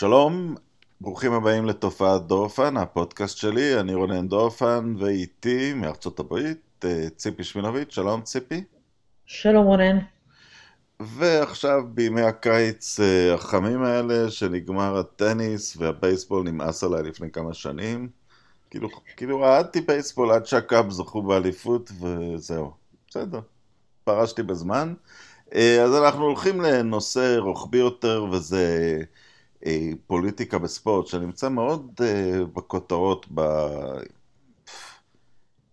שלום, ברוכים הבאים לתופעת דורפן, הפודקאסט שלי, אני רונן דורפן, ואיתי מארצות הברית, אה, ציפי שמינוביץ', שלום ציפי. שלום רונן. ועכשיו בימי הקיץ אה, החמים האלה, שנגמר הטניס והבייסבול נמאס עליי לפני כמה שנים. כאילו, כאילו רעדתי בייסבול עד שהקאב זכו באליפות וזהו. בסדר, פרשתי בזמן. אה, אז אנחנו הולכים לנושא רוחבי יותר, וזה פוליטיקה בספורט, שנמצא מאוד אה, בכותרות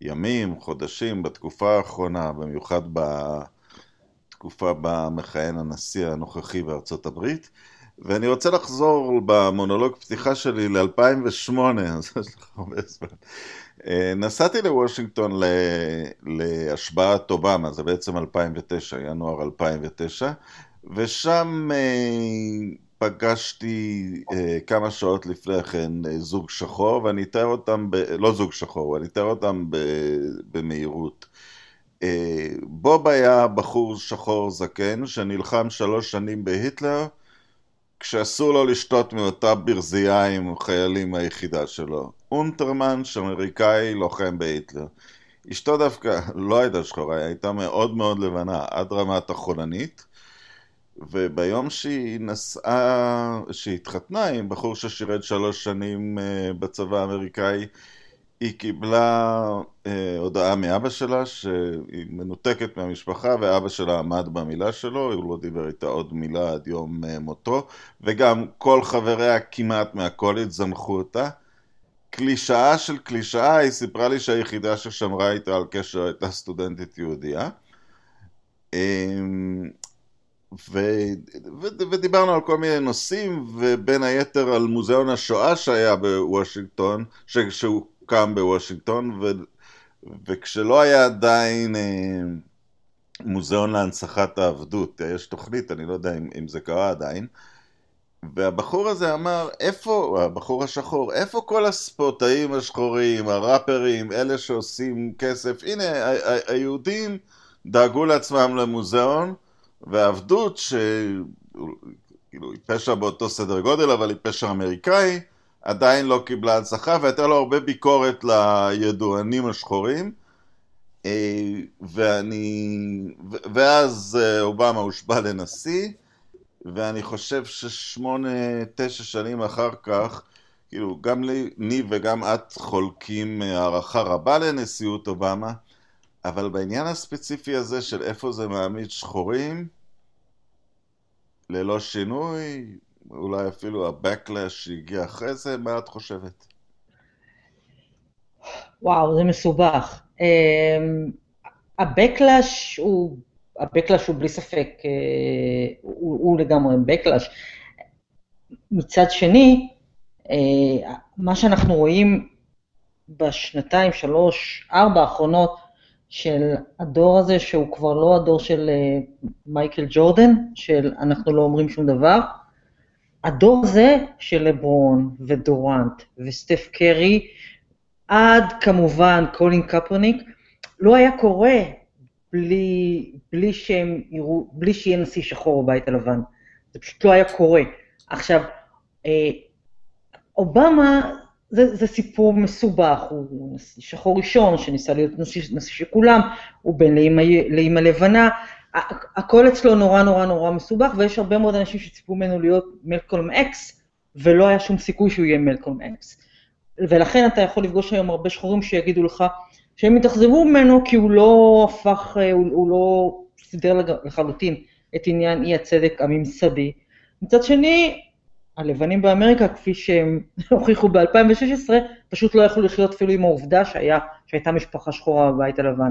בימים, חודשים, בתקופה האחרונה, במיוחד בתקופה בה מכהן הנשיא הנוכחי בארצות הברית. ואני רוצה לחזור במונולוג פתיחה שלי ל-2008, אז יש לך הרבה זמן. אה, נסעתי לוושינגטון להשבעת אובמה, זה בעצם 2009, ינואר 2009, ושם אה, פגשתי אה, כמה שעות לפני כן זוג שחור, ואני אתאר אותם, ב... לא זוג שחור, אני אתאר אותם ב... במהירות. בוב היה בחור שחור זקן שנלחם שלוש שנים בהיטלר, כשאסור לו לשתות מאותה ברזייה עם חיילים מהיחידה שלו. אונטרמן, שאמריקאי לוחם בהיטלר. אשתו דווקא לא הייתה שחורה, היא הייתה מאוד מאוד לבנה, עד רמת החולנית. וביום שהיא נסעה, שהיא התחתנה עם בחור ששירת שלוש שנים אה, בצבא האמריקאי, היא קיבלה אה, הודעה מאבא שלה שהיא מנותקת מהמשפחה ואבא שלה עמד במילה שלו, הוא לא דיבר איתה עוד מילה עד יום אה, מותו וגם כל חבריה כמעט מהקולג' זנחו אותה. קלישאה של קלישאה, היא סיפרה לי שהיחידה ששמרה איתה על קשר הייתה סטודנטית יהודייה. אה, ו... ו... ודיברנו על כל מיני נושאים, ובין היתר על מוזיאון השואה שהיה בוושינגטון, ש... שהוא הוקם בוושינגטון, ו... וכשלא היה עדיין אה, מוזיאון להנצחת העבדות, יש תוכנית, אני לא יודע אם, אם זה קרה עדיין, והבחור הזה אמר, איפה, הבחור השחור, איפה כל הספורטאים השחורים, הראפרים, אלה שעושים כסף, הנה, היהודים דאגו לעצמם למוזיאון, והעבדות, שכאילו היא פשע באותו סדר גודל, אבל היא פשע אמריקאי, עדיין לא קיבלה הנצחה, והייתה לו הרבה ביקורת לידוענים השחורים. אה, ואני, ואז אה, אובמה הושבע לנשיא, ואני חושב ששמונה, תשע שנים אחר כך, כאילו, גם לי וגם את חולקים הערכה רבה לנשיאות אובמה, אבל בעניין הספציפי הזה של איפה זה מעמיד שחורים, ללא שינוי, אולי אפילו ה-Backlash שהגיע אחרי זה, מה את חושבת? וואו, זה מסובך. אמ, ה-Backlash הוא, ה-Backlash הוא בלי ספק, אה, הוא, הוא לגמרי Backlash. מצד שני, אה, מה שאנחנו רואים בשנתיים, שלוש, ארבע האחרונות, של הדור הזה, שהוא כבר לא הדור של אה, מייקל ג'ורדן, של אנחנו לא אומרים שום דבר, הדור הזה של לברון ודורנט וסטף קרי, עד כמובן קולין קפרניק, לא היה קורה בלי, בלי שהם יראו, בלי שיהיה נשיא שחור בבית הלבן. זה פשוט לא היה קורה. עכשיו, אה, אובמה זה, זה סיפור מסובך, הוא נשיא שחור ראשון שניסה להיות נשיא, נשיא של כולם, הוא בן לאימא לבנה, הכל אצלו נורא נורא נורא מסובך, ויש הרבה מאוד אנשים שציפו ממנו להיות מלקולם אקס, ולא היה שום סיכוי שהוא יהיה מלקולם אקס. ולכן אתה יכול לפגוש היום הרבה שחורים שיגידו לך שהם התאכזבו ממנו כי הוא לא הפך, הוא, הוא לא סידר לחלוטין את עניין אי הצדק הממסדי. מצד שני, הלבנים באמריקה, כפי שהם הוכיחו ב-2016, פשוט לא יכלו לחיות אפילו עם העובדה שהיה, שהייתה משפחה שחורה בבית הלבן.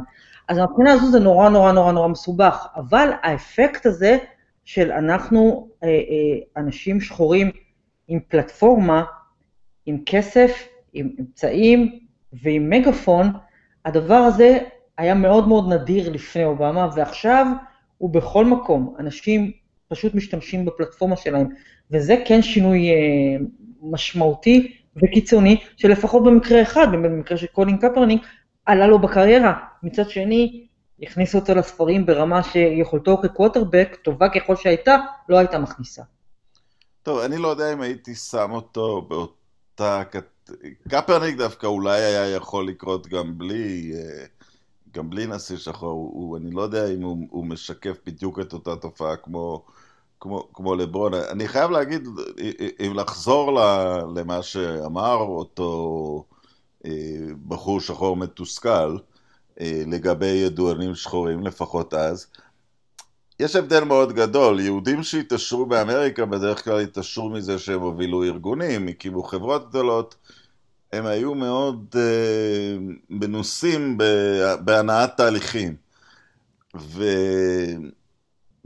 אז מהבחינה הזו זה נורא נורא נורא נורא מסובך, אבל האפקט הזה של אנחנו אה, אה, אנשים שחורים עם פלטפורמה, עם כסף, עם אמצעים ועם מגפון, הדבר הזה היה מאוד מאוד נדיר לפני אובמה, ועכשיו הוא בכל מקום. אנשים פשוט משתמשים בפלטפורמה שלהם, וזה כן שינוי אה, משמעותי וקיצוני, שלפחות במקרה אחד, במקרה של קולין קפרניק, עלה לו בקריירה. מצד שני, הכניסו אותו לספרים ברמה שיכולתו כקווטרבק, טובה ככל שהייתה, לא הייתה מכניסה. טוב, אני לא יודע אם הייתי שם אותו באותה... קפרניק דווקא אולי היה יכול לקרות גם בלי... אה, גם בלי נשיא שחור, הוא, אני לא יודע אם הוא, הוא משקף בדיוק את אותה תופעה כמו, כמו, כמו לברון. אני חייב להגיד, אם לחזור למה שאמר אותו אה, בחור שחור מתוסכל, אה, לגבי ידוענים שחורים, לפחות אז, יש הבדל מאוד גדול, יהודים שהתעשרו באמריקה בדרך כלל התעשרו מזה שהם הובילו ארגונים, הקימו חברות גדולות, הם היו מאוד מנוסים בהנעת תהליכים.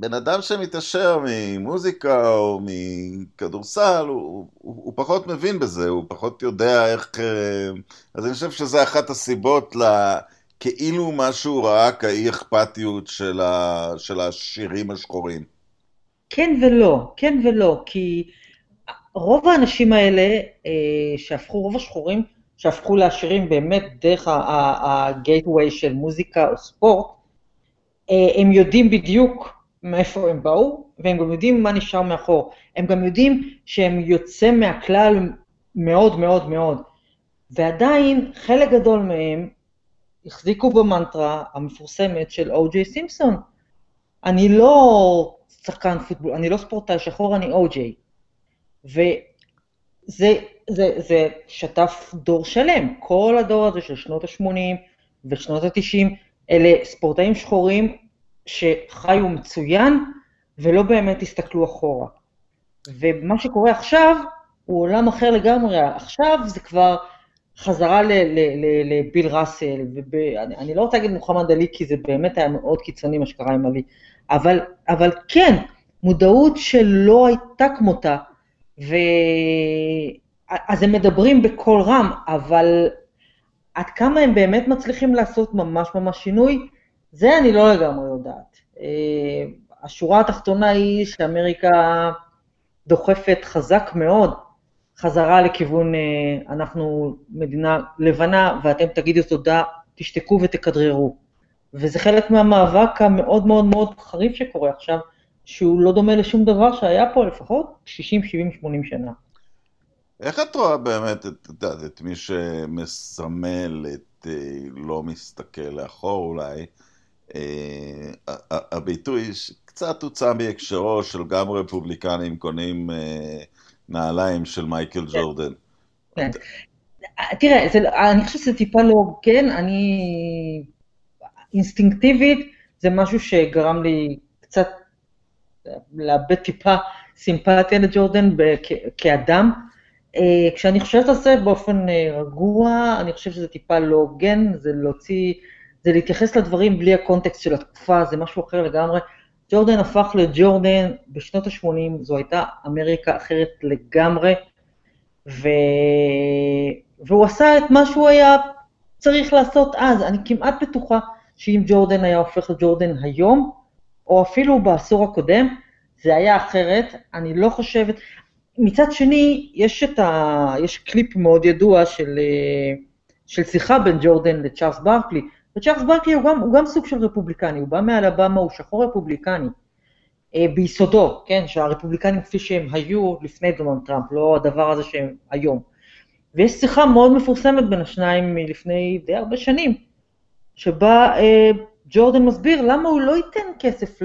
ובן אדם שמתעשר ממוזיקה או מכדורסל, הוא, הוא, הוא פחות מבין בזה, הוא פחות יודע איך... Uh, אז אני חושב שזה אחת הסיבות ל... כאילו מה שהוא ראה כאי אכפתיות של, ה, של השירים השחורים. כן ולא, כן ולא, כי רוב האנשים האלה אה, שהפכו, רוב השחורים שהפכו לעשירים באמת דרך הגייטווי של מוזיקה או ספורט, אה, הם יודעים בדיוק מאיפה הם באו, והם גם יודעים מה נשאר מאחור. הם גם יודעים שהם יוצא מהכלל מאוד מאוד מאוד. ועדיין חלק גדול מהם החזיקו במנטרה המפורסמת של או.ג'יי סימפסון. אני לא שחקן פוטבול, אני לא ספורטאי שחור, אני או.ג'יי. וזה זה, זה שטף דור שלם, כל הדור הזה של שנות ה-80 ושנות ה-90, אלה ספורטאים שחורים שחיו מצוין ולא באמת הסתכלו אחורה. ומה שקורה עכשיו הוא עולם אחר לגמרי, עכשיו זה כבר חזרה לביל ראסל, ואני לא רוצה להגיד מוחמד עלי, כי זה באמת היה מאוד קיצוני מה שקרה עם עלי, אבל, אבל כן, מודעות שלא הייתה כמותה, ו... אז הם מדברים בקול רם, אבל עד כמה הם באמת מצליחים לעשות ממש ממש שינוי, זה אני לא לגמרי יודעת. אה, השורה התחתונה היא שאמריקה דוחפת חזק מאוד חזרה לכיוון, אה, אנחנו מדינה לבנה, ואתם תגידו תודה, תשתקו ותכדררו. וזה חלק מהמאבק המאוד מאוד מאוד חריף שקורה עכשיו, שהוא לא דומה לשום דבר שהיה פה לפחות 60, 70, 80 שנה. איך את רואה באמת את, את, את מי שמסמל את אה, לא מסתכל לאחור אולי? אה, הביטוי קצת הוצא מהקשרו של גם רפובליקנים קונים אה, נעליים של מייקל כן. ג'ורדן. כן. תראה, אני חושבת שזה טיפה לא הוגן, אני אינסטינקטיבית, זה משהו שגרם לי קצת לאבד טיפה סימפתיה לג'ורדן כאדם. אה, כשאני חושבת על זה באופן אה, רגוע, אני חושבת שזה טיפה לא הוגן, זה להוציא, זה להתייחס לדברים בלי הקונטקסט של התקופה, זה משהו אחר לגמרי. ג'ורדן הפך לג'ורדן בשנות ה-80, זו הייתה אמריקה אחרת לגמרי, ו... והוא עשה את מה שהוא היה צריך לעשות אז. אני כמעט בטוחה שאם ג'ורדן היה הופך לג'ורדן היום, או אפילו בעשור הקודם, זה היה אחרת. אני לא חושבת... מצד שני, יש, ה... יש קליפ מאוד ידוע של, של שיחה בין ג'ורדן לצ'ארלס ברקלי, וצ'ארלס ברקלי הוא גם, הוא גם סוג של רפובליקני, הוא בא מאלבמה, הוא שחור רפובליקני. אה, ביסודו, כן, שהרפובליקנים כפי שהם היו לפני דונלד טראמפ, לא הדבר הזה שהם היום. ויש שיחה מאוד מפורסמת בין השניים מלפני די הרבה שנים, שבה אה, ג'ורדן מסביר למה הוא לא ייתן כסף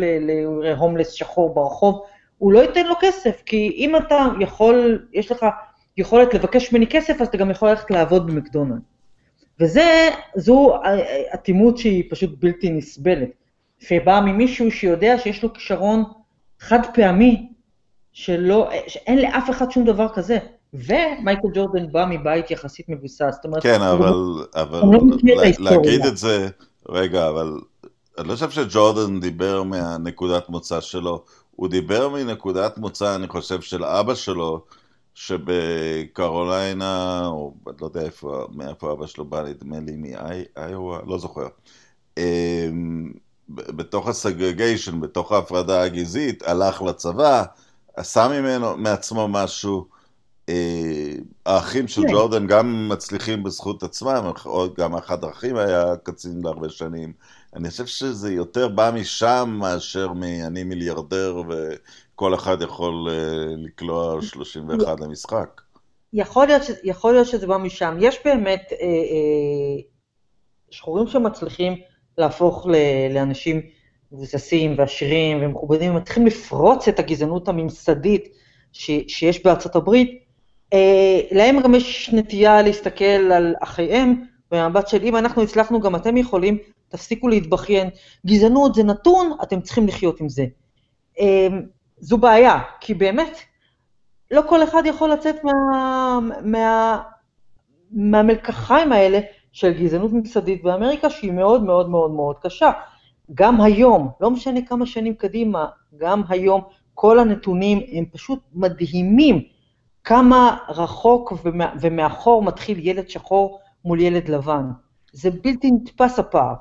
להומלס שחור ברחוב, הוא לא ייתן לו כסף, כי אם אתה יכול, יש לך יכולת לבקש ממני כסף, אז אתה גם יכול ללכת לעבוד במקדונלד. וזו אטימות שהיא פשוט בלתי נסבלת, שבאה ממישהו שיודע שיש לו כישרון חד פעמי, שלא, שאין לאף אחד שום דבר כזה. ומייקל ג'ורדן בא מבית יחסית מבוסס, זאת אומרת... כן, אבל, אבל לא להגיד את זה, רגע, אבל אני לא חושב שג'ורדן דיבר מהנקודת מוצא שלו, הוא דיבר מנקודת מוצא, אני חושב, של אבא שלו, שבקרוליינה, או לא יודע איפה, מאיפה אבא שלו בא, נדמה לי מאיואה, לא זוכר. אמ, בתוך הסגרגיישן, בתוך ההפרדה הגזעית, הלך לצבא, עשה ממנו, מעצמו משהו, האחים של כן. ג'ורדן גם מצליחים בזכות עצמם, גם אחד האחים היה קצין להרבה שנים. אני חושב שזה יותר בא משם מאשר מ"אני מיליארדר" וכל אחד יכול לקלוע 31 למשחק. יכול להיות, יכול להיות שזה בא משם. יש באמת אה, אה, שחורים שמצליחים להפוך ל, לאנשים מבוססים ועשירים ומכובדים, ומתחילים לפרוץ את הגזענות הממסדית ש, שיש בארצות הברית. אה, להם גם יש נטייה להסתכל על אחייהם במבט של אם אנחנו הצלחנו, גם אתם יכולים, תפסיקו להתבכיין. גזענות זה נתון, אתם צריכים לחיות עם זה. אה, זו בעיה, כי באמת, לא כל אחד יכול לצאת מה, מה, מהמלקחיים האלה של גזענות ממסדית באמריקה, שהיא מאוד מאוד מאוד מאוד קשה. גם היום, לא משנה כמה שנים קדימה, גם היום, כל הנתונים הם פשוט מדהימים כמה רחוק ומה, ומאחור מתחיל ילד שחור מול ילד לבן. זה בלתי נתפס הפער.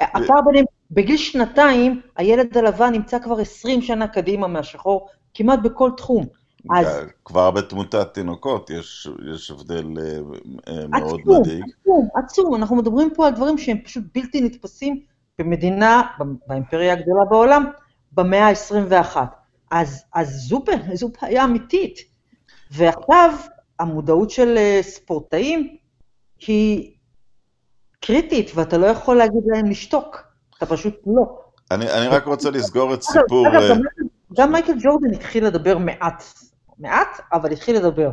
הפער ביניהם, בגיל שנתיים, הילד הלבן נמצא כבר 20 שנה קדימה מהשחור, כמעט בכל תחום. אז... כבר בתמותת תינוקות יש, יש הבדל אה, אה, מאוד עצום, מדאיג. עצום, עצום. אנחנו מדברים פה על דברים שהם פשוט בלתי נתפסים במדינה, באימפריה הגדולה בעולם, במאה ה-21. אז, אז זו, זו בעיה אמיתית. ועכשיו, המודעות של אה, ספורטאים היא קריטית, ואתה לא יכול להגיד להם לשתוק. אתה פשוט לא. אני, אני רק רוצה לסגור את סיפור... אגב, גם, גם מייקל ג'ורדן התחיל לדבר מעט מעט, אבל התחיל לדבר.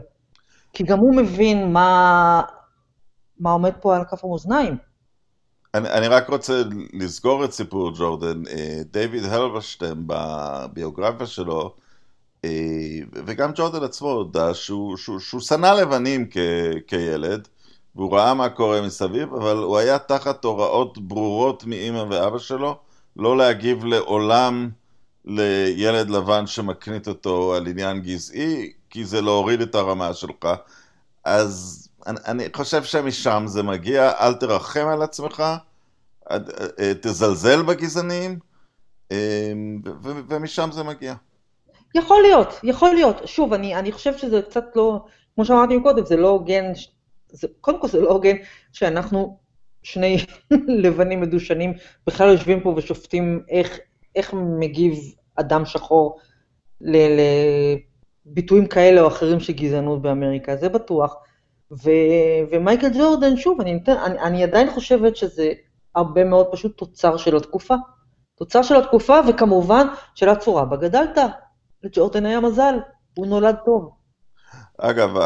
כי גם הוא מבין מה, מה עומד פה על כף המאזניים. אני, אני רק רוצה לסגור את סיפור ג'ורדן. אה, דיוויד הלברשטיין בביוגרפיה שלו, אה, וגם ג'ורדן עצמו הודה שהוא, שהוא, שהוא שנא לבנים כ, כילד, והוא ראה מה קורה מסביב, אבל הוא היה תחת הוראות ברורות מאימא ואבא שלו, לא להגיב לעולם לילד לבן שמקנית אותו על עניין גזעי, כי זה להוריד את הרמה שלך. אז אני, אני חושב שמשם זה מגיע, אל תרחם על עצמך, אה, תזלזל בגזענים, אה, ומשם זה מגיע. יכול להיות, יכול להיות. שוב, אני, אני חושב שזה קצת לא, כמו שאמרתי קודם, זה לא הוגן, זה, קודם כל זה לא הוגן שאנחנו שני לבנים מדושנים בכלל יושבים פה ושופטים איך, איך מגיב אדם שחור לביטויים כאלה או אחרים של גזענות באמריקה, זה בטוח. ו, ומייקל ג'ורדן, שוב, אני, אני, אני עדיין חושבת שזה הרבה מאוד פשוט תוצר של התקופה. תוצר של התקופה, וכמובן של הצורה בה גדלת. לג'ורדן היה מזל, הוא נולד טוב. אגב,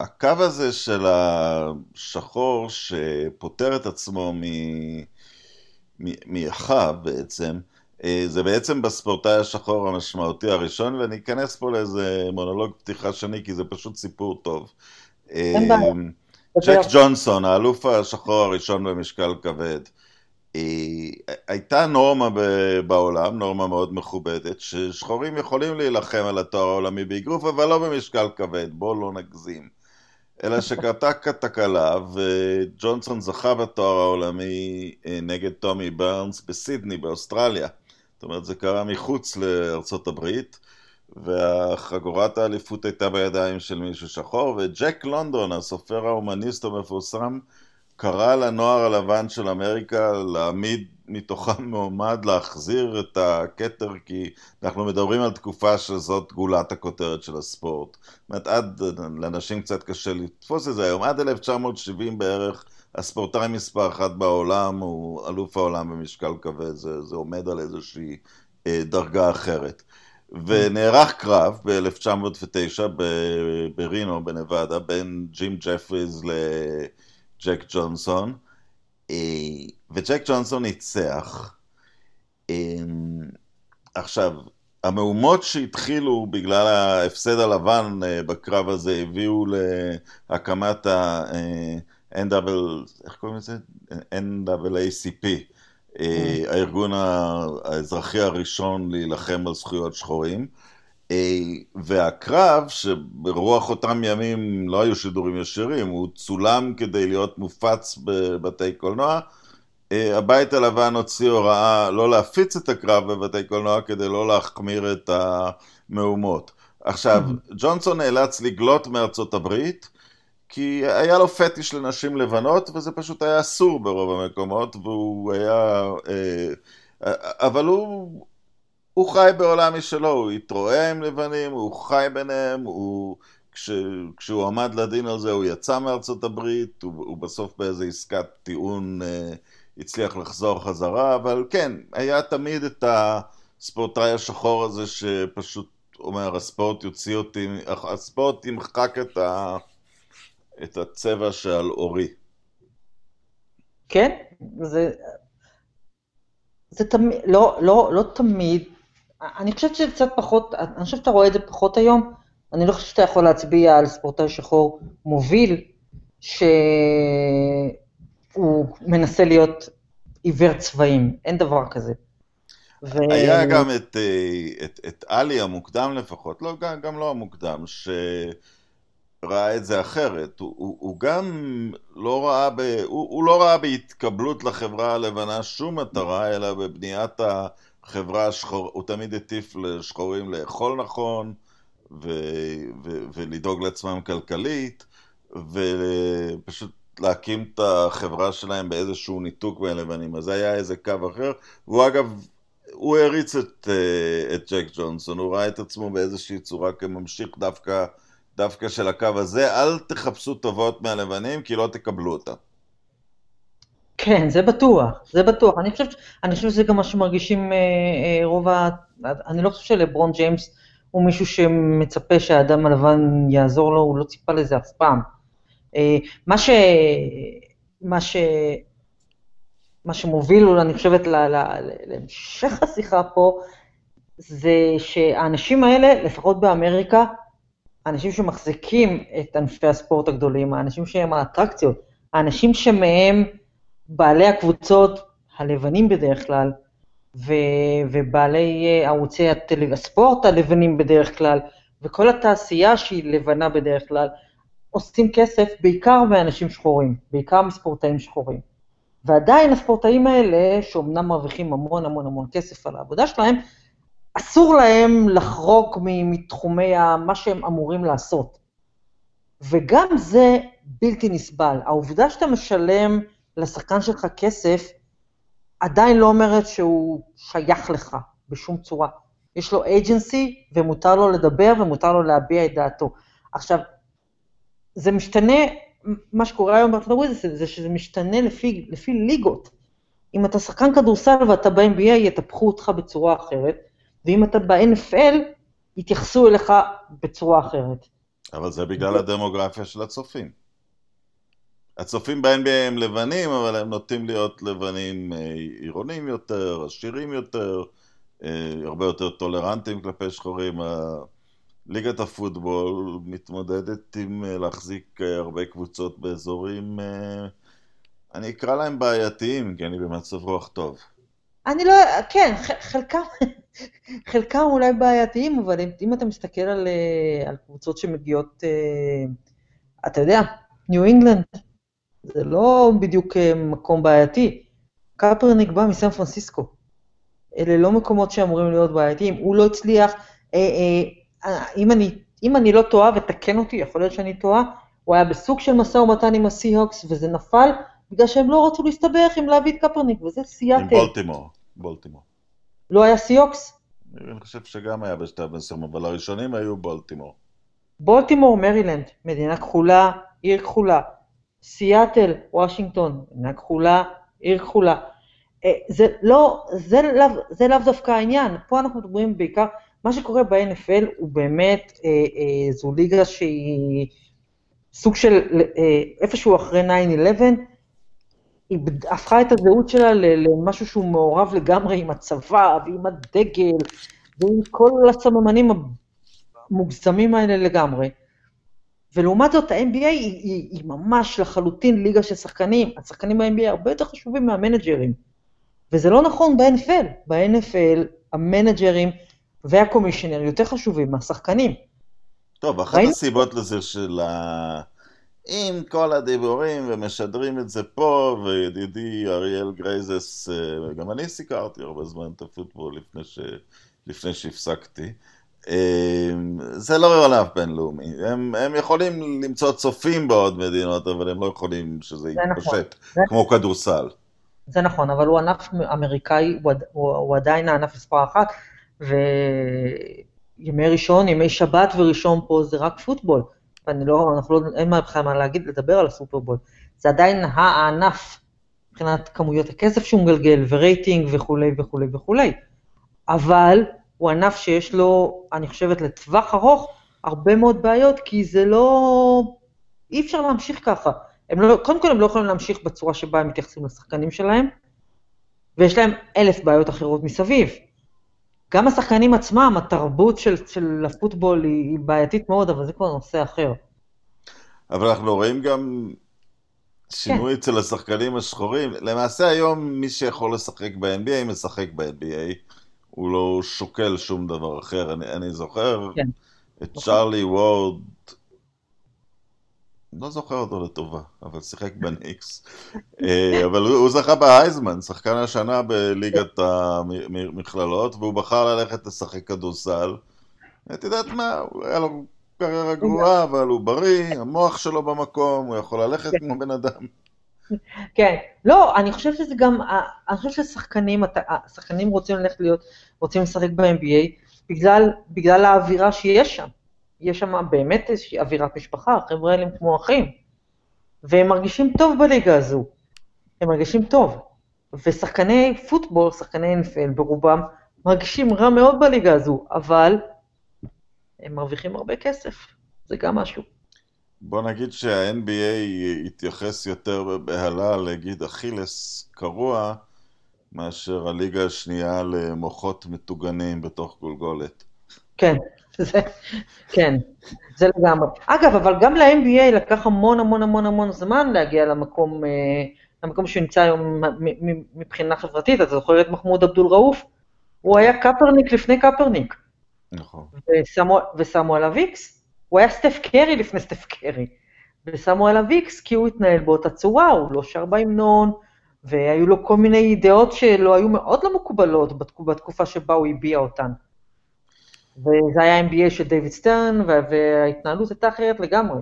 הקו הזה של השחור שפוטר את עצמו מאחיו בעצם, אה, זה בעצם בספורטאי השחור המשמעותי הראשון, ואני אכנס פה לאיזה מונולוג פתיחה שני, כי זה פשוט סיפור טוב. אין בעיה. צ'ק ג'ונסון, האלוף השחור הראשון במשקל כבד. הייתה נורמה בעולם, נורמה מאוד מכובדת, ששחורים יכולים להילחם על התואר העולמי באגרוף, אבל לא במשקל כבד, בואו לא נגזים. אלא שקרתה תקלה, וג'ונסון זכה בתואר העולמי אה, נגד טומי ברנס בסידני באוסטרליה. זאת אומרת, זה קרה מחוץ לארצות הברית, והחגורת האליפות הייתה בידיים של מישהו שחור, וג'ק לונדון, הסופר ההומניסט המפורסם, קרא לנוער הלבן של אמריקה להעמיד מתוכם מועמד להחזיר את הכתר, כי אנחנו מדברים על תקופה שזאת גולת הכותרת של הספורט. זאת אומרת, עד, לאנשים קצת קשה לתפוס את זה היום, עד 1970 בערך, הספורטאי מספר אחת בעולם הוא אלוף העולם במשקל כבד, זה, זה עומד על איזושהי אה, דרגה אחרת. ונערך קרב ב-1909 ברינו בנבדה בין ג'ים ג'פריז לג'ק ג'ונסון, אה, וג'ק ג'ונסון ניצח. אה, עכשיו, המהומות שהתחילו בגלל ההפסד הלבן אה, בקרב הזה הביאו להקמת ה... NAACP, איך קוראים לזה? NAACP, mm. הארגון האזרחי הראשון להילחם על זכויות שחורים. אה, והקרב, שברוח אותם ימים לא היו שידורים ישירים, הוא צולם כדי להיות מופץ בבתי קולנוע. אה, הבית הלבן הוציא הוראה לא להפיץ את הקרב בבתי קולנוע כדי לא להחמיר את המהומות. עכשיו, ג'ונסון נאלץ לגלות מארצות הברית, כי היה לו פטיש לנשים לבנות, וזה פשוט היה אסור ברוב המקומות, והוא היה... אה, אבל הוא, הוא חי בעולם משלו, הוא התרועע עם לבנים, הוא חי ביניהם, הוא... כש, כשהוא עמד לדין על זה הוא יצא מארצות הברית, הוא, הוא בסוף באיזה עסקת טיעון אה, הצליח לחזור חזרה, אבל כן, היה תמיד את הספורטאי השחור הזה שפשוט אומר, הספורט יוציא אותי, הספורט ימחק את, ה, את הצבע שעל אורי. כן, זה, זה תמיד, לא, לא, לא תמיד, אני חושבת שזה קצת פחות, אני חושבת שאתה רואה את זה פחות היום, אני לא חושבת שאתה יכול להצביע על ספורטאי שחור מוביל, שהוא מנסה להיות עיוור צבעים, אין דבר כזה. ו... היה גם את, אה, את, את עלי המוקדם לפחות, לא, גם, גם לא המוקדם, שראה את זה אחרת. הוא, הוא, הוא גם לא ראה, ב, הוא, הוא לא ראה בהתקבלות לחברה הלבנה שום מטרה, אלא בבניית החברה השחור, הוא תמיד הטיף לשחורים לאכול נכון, ו, ו, ולדאוג לעצמם כלכלית, ופשוט להקים את החברה שלהם באיזשהו ניתוק בין לבנים. אז זה היה איזה קו אחר, והוא אגב הוא העריץ את, אה, את ג'ק ג'ונסון, הוא ראה את עצמו באיזושהי צורה כממשיך דווקא, דווקא של הקו הזה, אל תחפשו טובות מהלבנים כי לא תקבלו אותה. כן, זה בטוח, זה בטוח. אני חושב, אני חושב שזה גם מה שמרגישים אה, אה, רוב ה... אני לא חושב שלברון ג'יימס הוא מישהו שמצפה שהאדם הלבן יעזור לו, הוא לא ציפה לזה אף פעם. אה, מה ש... מה ש... מה שמוביל, אני חושבת, להמשך השיחה פה, זה שהאנשים האלה, לפחות באמריקה, האנשים שמחזיקים את ענפי הספורט הגדולים, האנשים שהם האטרקציות, האנשים שמהם בעלי הקבוצות הלבנים בדרך כלל, ו, ובעלי אה, ערוצי. הספורט הלבנים בדרך כלל, וכל התעשייה שהיא לבנה בדרך כלל, עושים כסף בעיקר מאנשים שחורים, בעיקר מספורטאים שחורים. ועדיין הספורטאים האלה, שאומנם מרוויחים המון המון המון כסף על העבודה שלהם, אסור להם לחרוג מתחומי מה שהם אמורים לעשות. וגם זה בלתי נסבל. העובדה שאתה משלם לשחקן שלך כסף, עדיין לא אומרת שהוא שייך לך בשום צורה. יש לו אייג'נסי, ומותר לו לדבר ומותר לו להביע את דעתו. עכשיו, זה משתנה מה שקורה היום בארצות הברית זה, זה שזה משתנה לפי, לפי ליגות. אם אתה שחקן כדורסל ואתה ב-NBA, יטפחו אותך בצורה אחרת, ואם אתה ב-NFL, יתייחסו אליך בצורה אחרת. אבל זה בגלל הדמוגרפיה של הצופים. הצופים ב-NBA הם לבנים, אבל הם נוטים להיות לבנים אה, עירונים יותר, עשירים יותר, אה, הרבה יותר טולרנטים כלפי שחורים. ליגת הפוטבול מתמודדת עם אה, להחזיק הרבה קבוצות באזורים, אני אקרא להם בעייתיים, כי אני במצב רוח טוב. אני לא, כן, חלקם, חלקם אולי בעייתיים, אבל אם, אם אתה מסתכל על, על קבוצות שמגיעות, אתה יודע, ניו אינגלנד, זה לא בדיוק מקום בעייתי. קפרניק בא מסן פרנסיסקו. אלה לא מקומות שאמורים להיות בעייתיים. הוא לא הצליח, אה, אה, אם אני, אם אני לא טועה, ותקן אותי, יכול להיות שאני טועה, הוא היה בסוג של משא ומתן עם הסי-הוקס, וזה נפל בגלל שהם לא רצו להסתבך עם להביא את קפרניק, וזה סיאטל. עם בולטימור, בולטימור. לא היה סי-הוקס? אני חושב שגם היה בשתי מסוים, אבל הראשונים היו בולטימור. בולטימור, מרילנד, מדינה כחולה, עיר כחולה. סיאטל, וושינגטון, מדינה כחולה, עיר כחולה. אה, זה לא, זה לאו, זה לאו דווקא העניין, פה אנחנו מדברים בעיקר, מה שקורה ב-NFL הוא באמת, אה, אה, זו ליגה שהיא סוג של, אה, איפשהו אחרי 9-11, היא הפכה את הזהות שלה למשהו שהוא מעורב לגמרי עם הצבא ועם הדגל ועם כל הסממנים המוגזמים האלה לגמרי. ולעומת זאת, ה-NBA היא, היא, היא ממש לחלוטין ליגה של שחקנים. השחקנים ב-NBA הרבה יותר חשובים מהמנג'רים. וזה לא נכון ב-NFL. ב-NFL המנג'רים וה commissioner יותר חשובים מהשחקנים. טוב, אחת ראינו? הסיבות לזה של ה... עם כל הדיבורים ומשדרים את זה פה, וידידי אריאל גרייזס, אה, גם אני סיקרתי הרבה זמן את הפוטבול לפני, ש... לפני שהפסקתי. אמ, זה לא ענף בינלאומי, הם, הם יכולים למצוא צופים בעוד מדינות, אבל הם לא יכולים שזה יתפשט, נכון. כמו כדורסל. זה נכון, אבל הוא ענף אמריקאי, הוא, הוא, הוא עדיין הענף מספר אחת, וימי ראשון, ימי שבת וראשון פה זה רק פוטבול. ואני לא, אנחנו לא, אין מה בכלל מה להגיד, לדבר על הסופרבול. זה עדיין הענף מבחינת כמויות הכסף שהוא מגלגל, ורייטינג וכולי וכולי וכולי. אבל הוא ענף שיש לו, אני חושבת, לטווח ארוך, הרבה מאוד בעיות, כי זה לא... אי אפשר להמשיך ככה. הם לא, קודם כל הם לא יכולים להמשיך בצורה שבה הם מתייחסים לשחקנים שלהם, ויש להם אלף בעיות אחרות מסביב. גם השחקנים עצמם, התרבות של, של הפוטבול היא, היא בעייתית מאוד, אבל זה כבר נושא אחר. אבל אנחנו רואים גם שינוי כן. אצל השחקנים השחורים. למעשה היום מי שיכול לשחק ב-NBA משחק ב-NBA. הוא לא שוקל שום דבר אחר. אני, אני זוכר כן. את. צ'ארלי וורד, לא זוכר אותו לטובה, אבל שיחק בניקס. אה, אבל הוא, הוא זכה בהייזמן, שחקן השנה בליגת המכללות, והוא בחר ללכת לשחק כדורסל. את יודעת מה, היה לו קריירה גרועה, אבל הוא בריא, המוח שלו במקום, הוא יכול ללכת. כמו בן אדם. כן, לא, אני חושבת שזה גם, אני חושבת ששחקנים, השחקנים רוצים ללכת להיות, רוצים לשחק ב-NBA בגלל, בגלל האווירה שיש שם. יש שם באמת איזושהי אווירת משפחה, החבר'ה האלה הם כמו אחים. והם מרגישים טוב בליגה הזו. הם מרגישים טוב. ושחקני פוטבול, שחקני NFL ברובם, מרגישים רע מאוד בליגה הזו, אבל הם מרוויחים הרבה כסף. זה גם משהו. בוא נגיד שה-NBA יתייחס יותר בבהלה להגיד אכילס קרוע מאשר הליגה השנייה למוחות מטוגנים בתוך גולגולת. כן, זה, כן, זה לגמרי. אגב, אבל גם ל-NBA לקח המון המון המון המון זמן להגיע למקום, אה, למקום שהוא נמצא היום מבחינה חברתית. אתה זוכר את מחמוד עבדול ראוף? הוא היה קפרניק לפני קפרניק. נכון. ושמו עליו איקס. הוא היה סטף קרי לפני סטף קרי, ושמו עליו איקס כי הוא התנהל באותה צורה, הוא לא שר בהמנון, והיו לו כל מיני דעות שלא היו מאוד לא מקובלות בתקופה שבה הוא הביע אותן. וזה היה NBA של דייוויד סטרן, וההתנהלות הייתה אחרת לגמרי.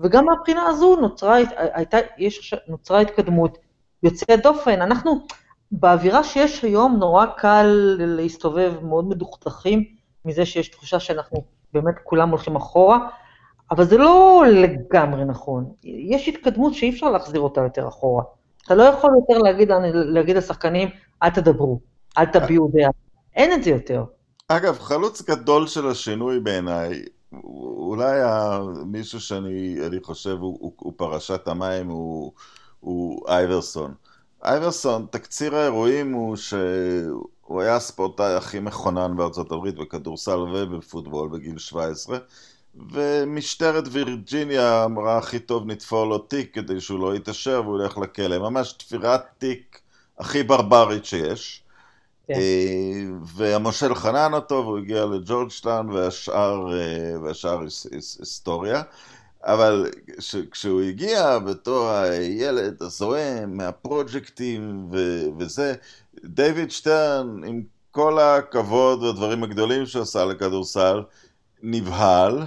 וגם מהבחינה הזו נוצרה, הייתה, יש, נוצרה התקדמות יוצאת דופן. אנחנו, באווירה שיש היום, נורא קל להסתובב מאוד מדוכדכים מזה שיש תחושה שאנחנו באמת כולם הולכים אחורה, אבל זה לא לגמרי נכון. יש התקדמות שאי אפשר להחזיר אותה יותר אחורה. אתה לא יכול יותר להגיד, להגיד לשחקנים, אל תדברו, אל תביעו דעה. אין את זה יותר. אגב, חלוץ גדול של השינוי בעיניי, אולי מישהו שאני חושב הוא, הוא, הוא פרשת המים, הוא, הוא אייברסון. אייברסון, תקציר האירועים הוא שהוא היה הספורטאי הכי מכונן בארצות הברית בכדורסל ובפוטבול בגיל 17 ומשטרת וירג'יניה אמרה הכי טוב נתפור לו תיק כדי שהוא לא יתעשר והוא ילך לכלא. ממש תפירת תיק הכי ברברית שיש. כן. אה, והמושל חנן אותו והוא הגיע לג'ורג'טאון והשאר, אה, והשאר היסטוריה. אבל כשהוא הגיע בתור הילד הזוהם מהפרויקטים ו- וזה, דיוויד שטרן, עם כל הכבוד והדברים הגדולים שהוא עשה לכדורסל, נבהל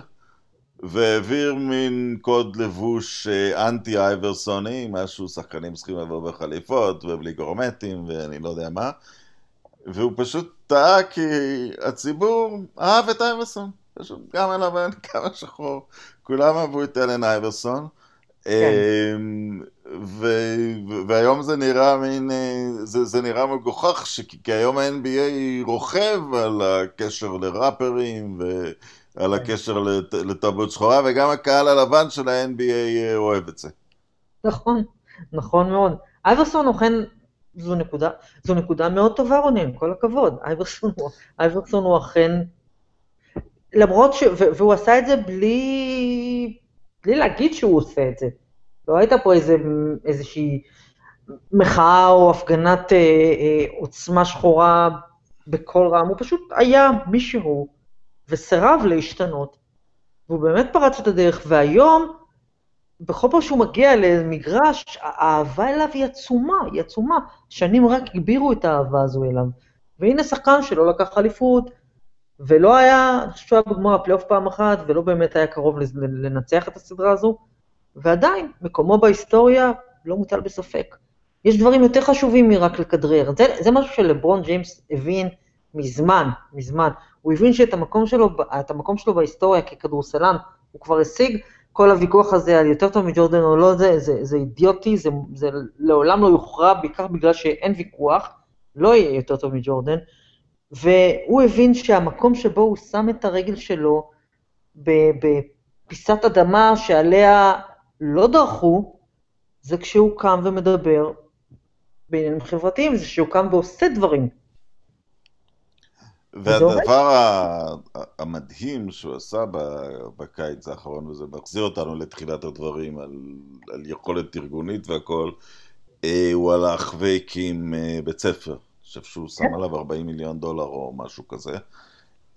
והעביר מין קוד לבוש אה, אנטי אייברסוני, משהו שחקנים צריכים לבוא בחליפות ובלי גורמטים ואני לא יודע מה, והוא פשוט טעה כי הציבור אהב את אייברסון. פשוט גם הלבן, גם השחור, כולם אהבו את אלן אייברסון. כן. אמ, והיום זה נראה מין, אה, זה, זה נראה מגוחך, כי היום ה-NBA רוכב על הקשר לראפרים ועל כן. הקשר לת, לתרבות שחורה, וגם הקהל הלבן של ה-NBA אה, אוהב את זה. נכון, נכון מאוד. אייברסון אוכן, זו נקודה, זו נקודה מאוד טובה רוני, עם כל הכבוד. אייברסון, אייברסון הוא אכן למרות ש... והוא עשה את זה בלי... בלי להגיד שהוא עושה את זה. לא הייתה פה איזה, איזושהי מחאה או הפגנת אה, אה, עוצמה שחורה בקול רם, הוא פשוט היה מישהו וסירב להשתנות. והוא באמת פרץ את הדרך, והיום, בכל פעם שהוא מגיע למגרש, האהבה אליו היא עצומה, היא עצומה. שנים רק הגבירו את האהבה הזו אליו. והנה שחקן שלא לקח אליפות, ולא היה, אני חושב שהוא היה בגמר הפלייאוף פעם אחת, ולא באמת היה קרוב לנצח את הסדרה הזו, ועדיין, מקומו בהיסטוריה לא מוטל בספק. יש דברים יותר חשובים מרק לכדרר. זה, זה משהו שלברון ג'יימס הבין מזמן, מזמן. הוא הבין שאת המקום שלו, את המקום שלו בהיסטוריה ככדורסלן, הוא כבר השיג, כל הוויכוח הזה על יותר טוב מג'ורדן או לא, זה, זה, זה אידיוטי, זה, זה לעולם לא יוכרע, בעיקר בגלל שאין ויכוח, לא יהיה יותר טוב מג'ורדן, והוא הבין שהמקום שבו הוא שם את הרגל שלו בפיסת אדמה שעליה לא דרכו, זה כשהוא קם ומדבר בעניינים חברתיים, זה שהוא קם ועושה דברים. והדבר המדהים שהוא עשה בקיץ האחרון, וזה מחזיר אותנו לתחילת הדברים, על, על יכולת ארגונית והכל, אה, הוא הלך והקים אה, בית ספר. חושב שהוא שם. עליו 40 מיליון דולר או משהו כזה.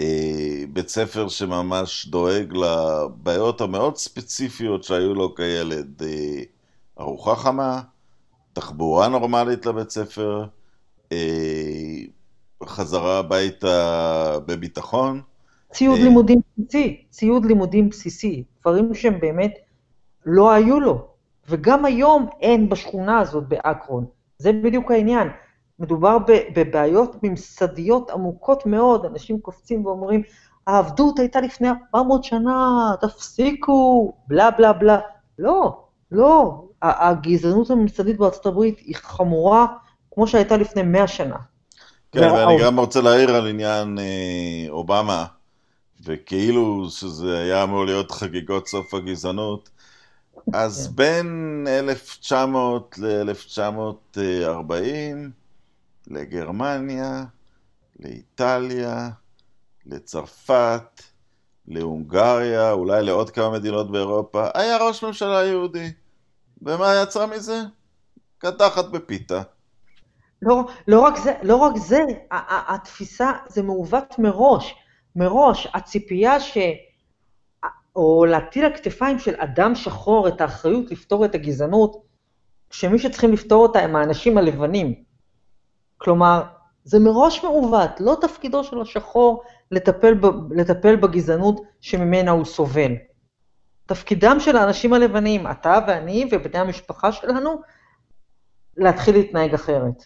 אה, בית ספר שממש דואג לבעיות המאוד ספציפיות שהיו לו כילד. ארוחה חמה, תחבורה נורמלית לבית ספר, חזרה הביתה בביטחון. ציוד אה, לימודים בסיסי, ציוד לימודים בסיסי, דברים שהם באמת לא היו לו. וגם היום אין בשכונה הזאת באקרון. זה בדיוק העניין. מדובר בבעיות ממסדיות עמוקות מאוד, אנשים קופצים ואומרים, העבדות הייתה לפני 400 שנה, תפסיקו, בלה בלה בלה. לא, לא. הגזענות הממסדית בארצות הברית היא חמורה כמו שהייתה לפני 100 שנה. כן, ואני גם רוצה להעיר על עניין אה, אובמה, וכאילו שזה היה אמור להיות חגיגות סוף הגזענות, אז כן. בין 1900 ל-1940, לגרמניה, לאיטליה, לצרפת, להונגריה, אולי לעוד כמה מדינות באירופה, היה ראש ממשלה יהודי. ומה יצא מזה? קדחת בפיתה. לא, לא, רק זה, לא רק זה, התפיסה, זה מעוות מראש. מראש, הציפייה ש... או להטיל על כתפיים של אדם שחור את האחריות לפתור את הגזענות, שמי שצריכים לפתור אותה הם האנשים הלבנים. כלומר, זה מראש מעוות, לא תפקידו של השחור לטפל, ב, לטפל בגזענות שממנה הוא סובל. תפקידם של האנשים הלבנים, אתה ואני ובני המשפחה שלנו, להתחיל להתנהג אחרת.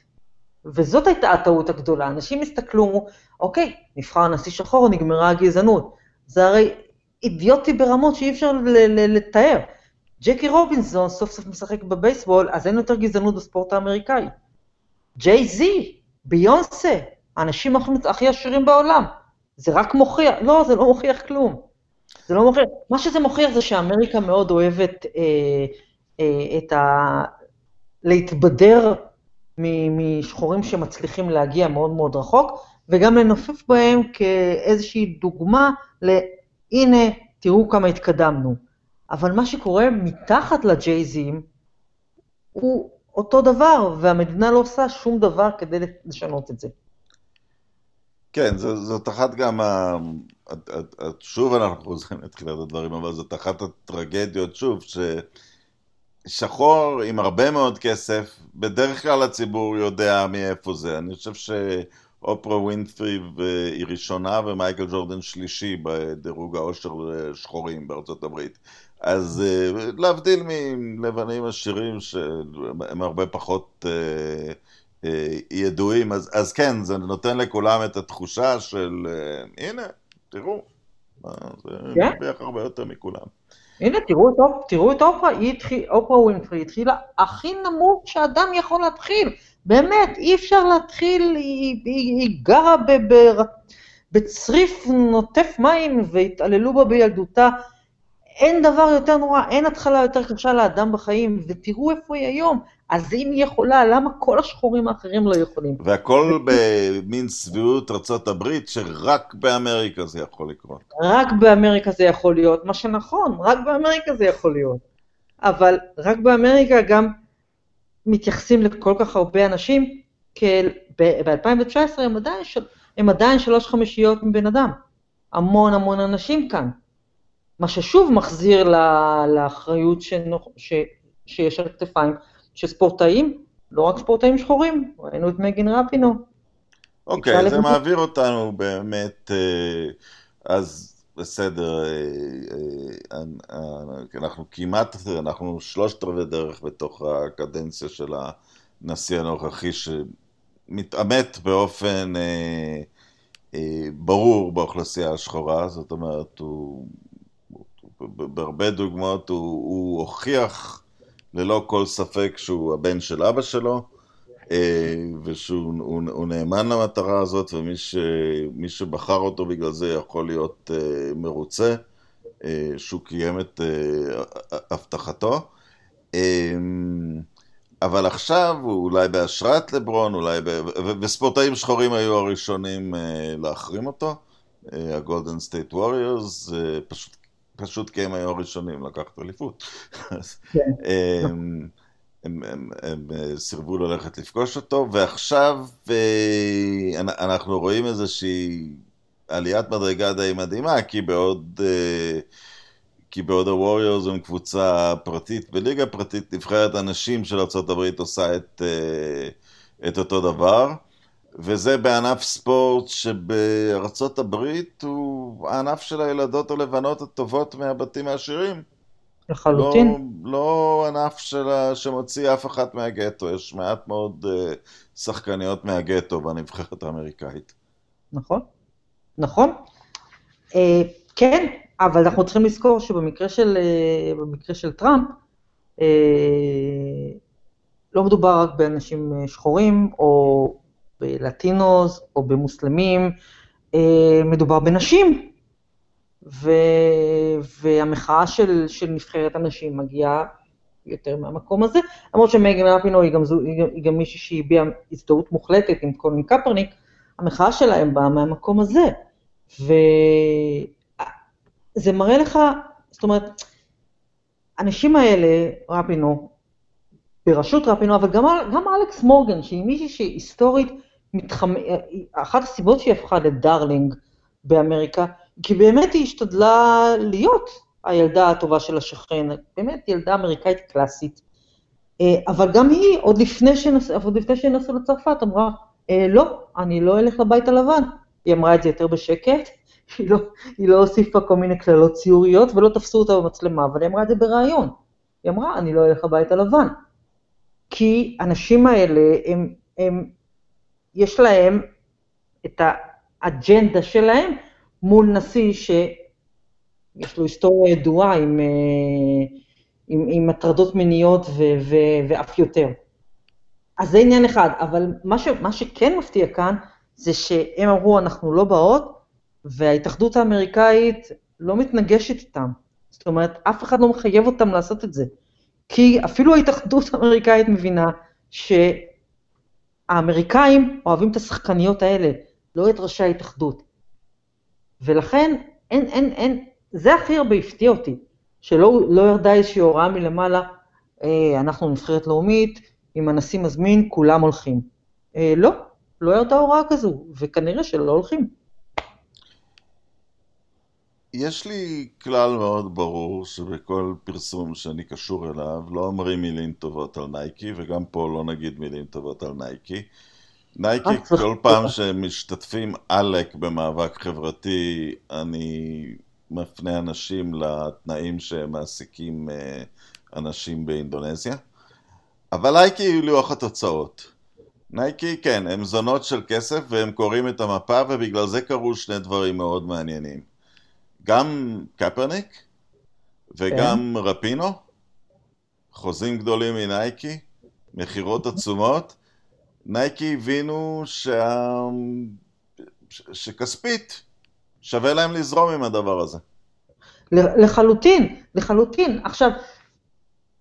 וזאת הייתה הטעות הגדולה. אנשים הסתכלו, אוקיי, נבחר נשיא שחור, נגמרה הגזענות. זה הרי אידיוטי ברמות שאי אפשר לתאר. ג'קי רובינסון סוף סוף משחק בבייסבול, אז אין יותר גזענות בספורט האמריקאי. ג'יי זי, ביונסה, האנשים הכי עשירים בעולם. זה רק מוכיח, לא, זה לא מוכיח כלום. זה לא מוכיח, מה שזה מוכיח זה שאמריקה מאוד אוהבת אה, אה, את ה... להתבדר משחורים שמצליחים להגיע מאוד מאוד רחוק, וגם לנופף בהם כאיזושהי דוגמה ל... הנה, תראו כמה התקדמנו. אבל מה שקורה מתחת לג'ייזים הוא אותו דבר, והמדינה לא עושה שום דבר כדי לשנות את זה. כן, זאת אחת גם, ה... שוב אנחנו חוזרים לתחילת הדברים, אבל זאת אחת הטרגדיות, שוב, ש... שחור עם הרבה מאוד כסף, בדרך כלל הציבור יודע מאיפה זה. אני חושב שאופרה ווינפרי היא ראשונה ומייקל ג'ורדן שלישי בדירוג העושר לשחורים בארצות הברית. אז אה, להבדיל מלבנים עשירים שהם הרבה פחות אה, אה, ידועים, אז, אז כן, זה נותן לכולם את התחושה של הנה, תראו, זה כן? מרוויח הרבה יותר מכולם. הנה, תראו את, תראו את אופרה, התחיל, אופרה ווינפרי התחילה הכי נמוך שאדם יכול להתחיל. באמת, אי אפשר להתחיל, היא, היא, היא גרה ב, ב, בצריף נוטף מים והתעללו בה בילדותה. אין דבר יותר נורא, אין התחלה יותר קשה לאדם בחיים, ותראו איפה היא היום. אז אם היא יכולה, למה כל השחורים האחרים לא יכולים? והכל במין שביעות ארצות הברית, שרק באמריקה זה יכול לקרות. רק באמריקה זה יכול להיות, מה שנכון, רק באמריקה זה יכול להיות. אבל רק באמריקה גם מתייחסים לכל כך הרבה אנשים, ב-2019 הם עדיין, הם עדיין שלוש חמישיות מבן אדם. המון המון אנשים כאן. מה ששוב מחזיר לאחריות שנוח, ש, שיש על כתפיים שספורטאים, לא רק ספורטאים שחורים, ראינו את מגין רפינו. אוקיי, okay, זה מעביר אותנו באמת, אה, אז בסדר, אה, אנחנו כמעט, אנחנו שלושת רבעי דרך בתוך הקדנציה של הנשיא הנוכחי, שמתעמת באופן ברור באוכלוסייה השחורה, זאת אומרת, הוא, בהרבה דוגמאות הוא, הוא הוכיח ללא כל ספק שהוא הבן של אבא שלו, אה, ושהוא הוא, הוא נאמן למטרה הזאת, ומי ש, שבחר אותו בגלל זה יכול להיות אה, מרוצה, אה, שהוא קיים את הבטחתו. אבל עכשיו, אולי בהשראת לברון, אולי ב... וספורטאים שחורים היו הראשונים להחרים אותו, הגולדן סטייט ווריורס, פשוט, פשוט כי הם היו הראשונים לקחת אליפות. כן. הם, הם, הם אה, סירבו ללכת לפגוש אותו, ועכשיו אה, אנחנו רואים איזושהי עליית מדרגה די מדהימה, כי בעוד, אה, כי בעוד הווריורס הם קבוצה פרטית בליגה פרטית, נבחרת הנשים של ארה"ב עושה את, את אותו דבר. וזה בענף ספורט שבארצות הברית הוא הענף של הילדות הלבנות הטובות מהבתים העשירים. לחלוטין. לא, לא ענף שלה, שמוציא אף אחת מהגטו, יש מעט מאוד uh, שחקניות מהגטו בנבחרת האמריקאית. נכון, נכון. Uh, כן, אבל אנחנו צריכים לזכור שבמקרה של, uh, של טראמפ, uh, לא מדובר רק באנשים שחורים, או בלטינוס, או במוסלמים, uh, מדובר בנשים. ו... והמחאה של, של נבחרת הנשים מגיעה יותר מהמקום הזה, למרות שמגן רפינו היא גם, היא, היא גם מישהי שהביעה הזדהות מוחלטת עם קולין קפרניק, המחאה שלהם באה מהמקום הזה. וזה מראה לך, זאת אומרת, האנשים האלה, רפינו, בראשות רפינו, אבל גם, גם אלכס מורגן, שהיא מישהי שהיסטורית מתחמ... אחת הסיבות שהיא הפכה לדרלינג באמריקה, כי באמת היא השתדלה להיות הילדה הטובה של השכן, באמת ילדה אמריקאית קלאסית. אה, אבל גם היא, עוד לפני, שנסעו לצרפת, אמרה, אה, לא, אני לא אלך לבית הלבן. היא אמרה את זה יותר בשקט, היא לא, היא לא הוסיפה כל מיני קללות ציוריות ולא תפסו אותה במצלמה, אבל היא אמרה את זה בריאיון. היא אמרה, אני לא אלך לבית הלבן. כי הנשים האלה, הם, הם, יש להם את האג'נדה שלהם, מול נשיא שיש לו היסטוריה ידועה עם, אה, עם, עם הטרדות מיניות ו, ו, ואף יותר. אז זה עניין אחד, אבל מה, ש, מה שכן מפתיע כאן, זה שהם אמרו, אנחנו לא באות, וההתאחדות האמריקאית לא מתנגשת איתם. זאת אומרת, אף אחד לא מחייב אותם לעשות את זה. כי אפילו ההתאחדות האמריקאית מבינה שהאמריקאים אוהבים את השחקניות האלה, לא את ראשי ההתאחדות. ולכן, אין, אין, אין, זה הכי הרבה הפתיע אותי, שלא לא ירדה איזושהי הוראה מלמעלה, אה, אנחנו נבחרת לאומית, אם הנשיא מזמין, כולם הולכים. אה, לא, לא ירדה הוראה כזו, וכנראה שלא הולכים. יש לי כלל מאוד ברור שבכל פרסום שאני קשור אליו לא אומרים מילים טובות על נייקי, וגם פה לא נגיד מילים טובות על נייקי. נייקי, כל פעם שמשתתפים עלק במאבק חברתי, אני מפנה אנשים לתנאים שמעסיקים אה, אנשים באינדונזיה. אבל נייקי היא לוח התוצאות. נייקי, כן, הם זונות של כסף והם קוראים את המפה ובגלל זה קרו שני דברים מאוד מעניינים. גם קפרניק וגם כן. רפינו, חוזים גדולים מנייקי, מכירות עצומות, נייקי הבינו שה... ש... שכספית שווה להם לזרום עם הדבר הזה. לחלוטין, לחלוטין. עכשיו,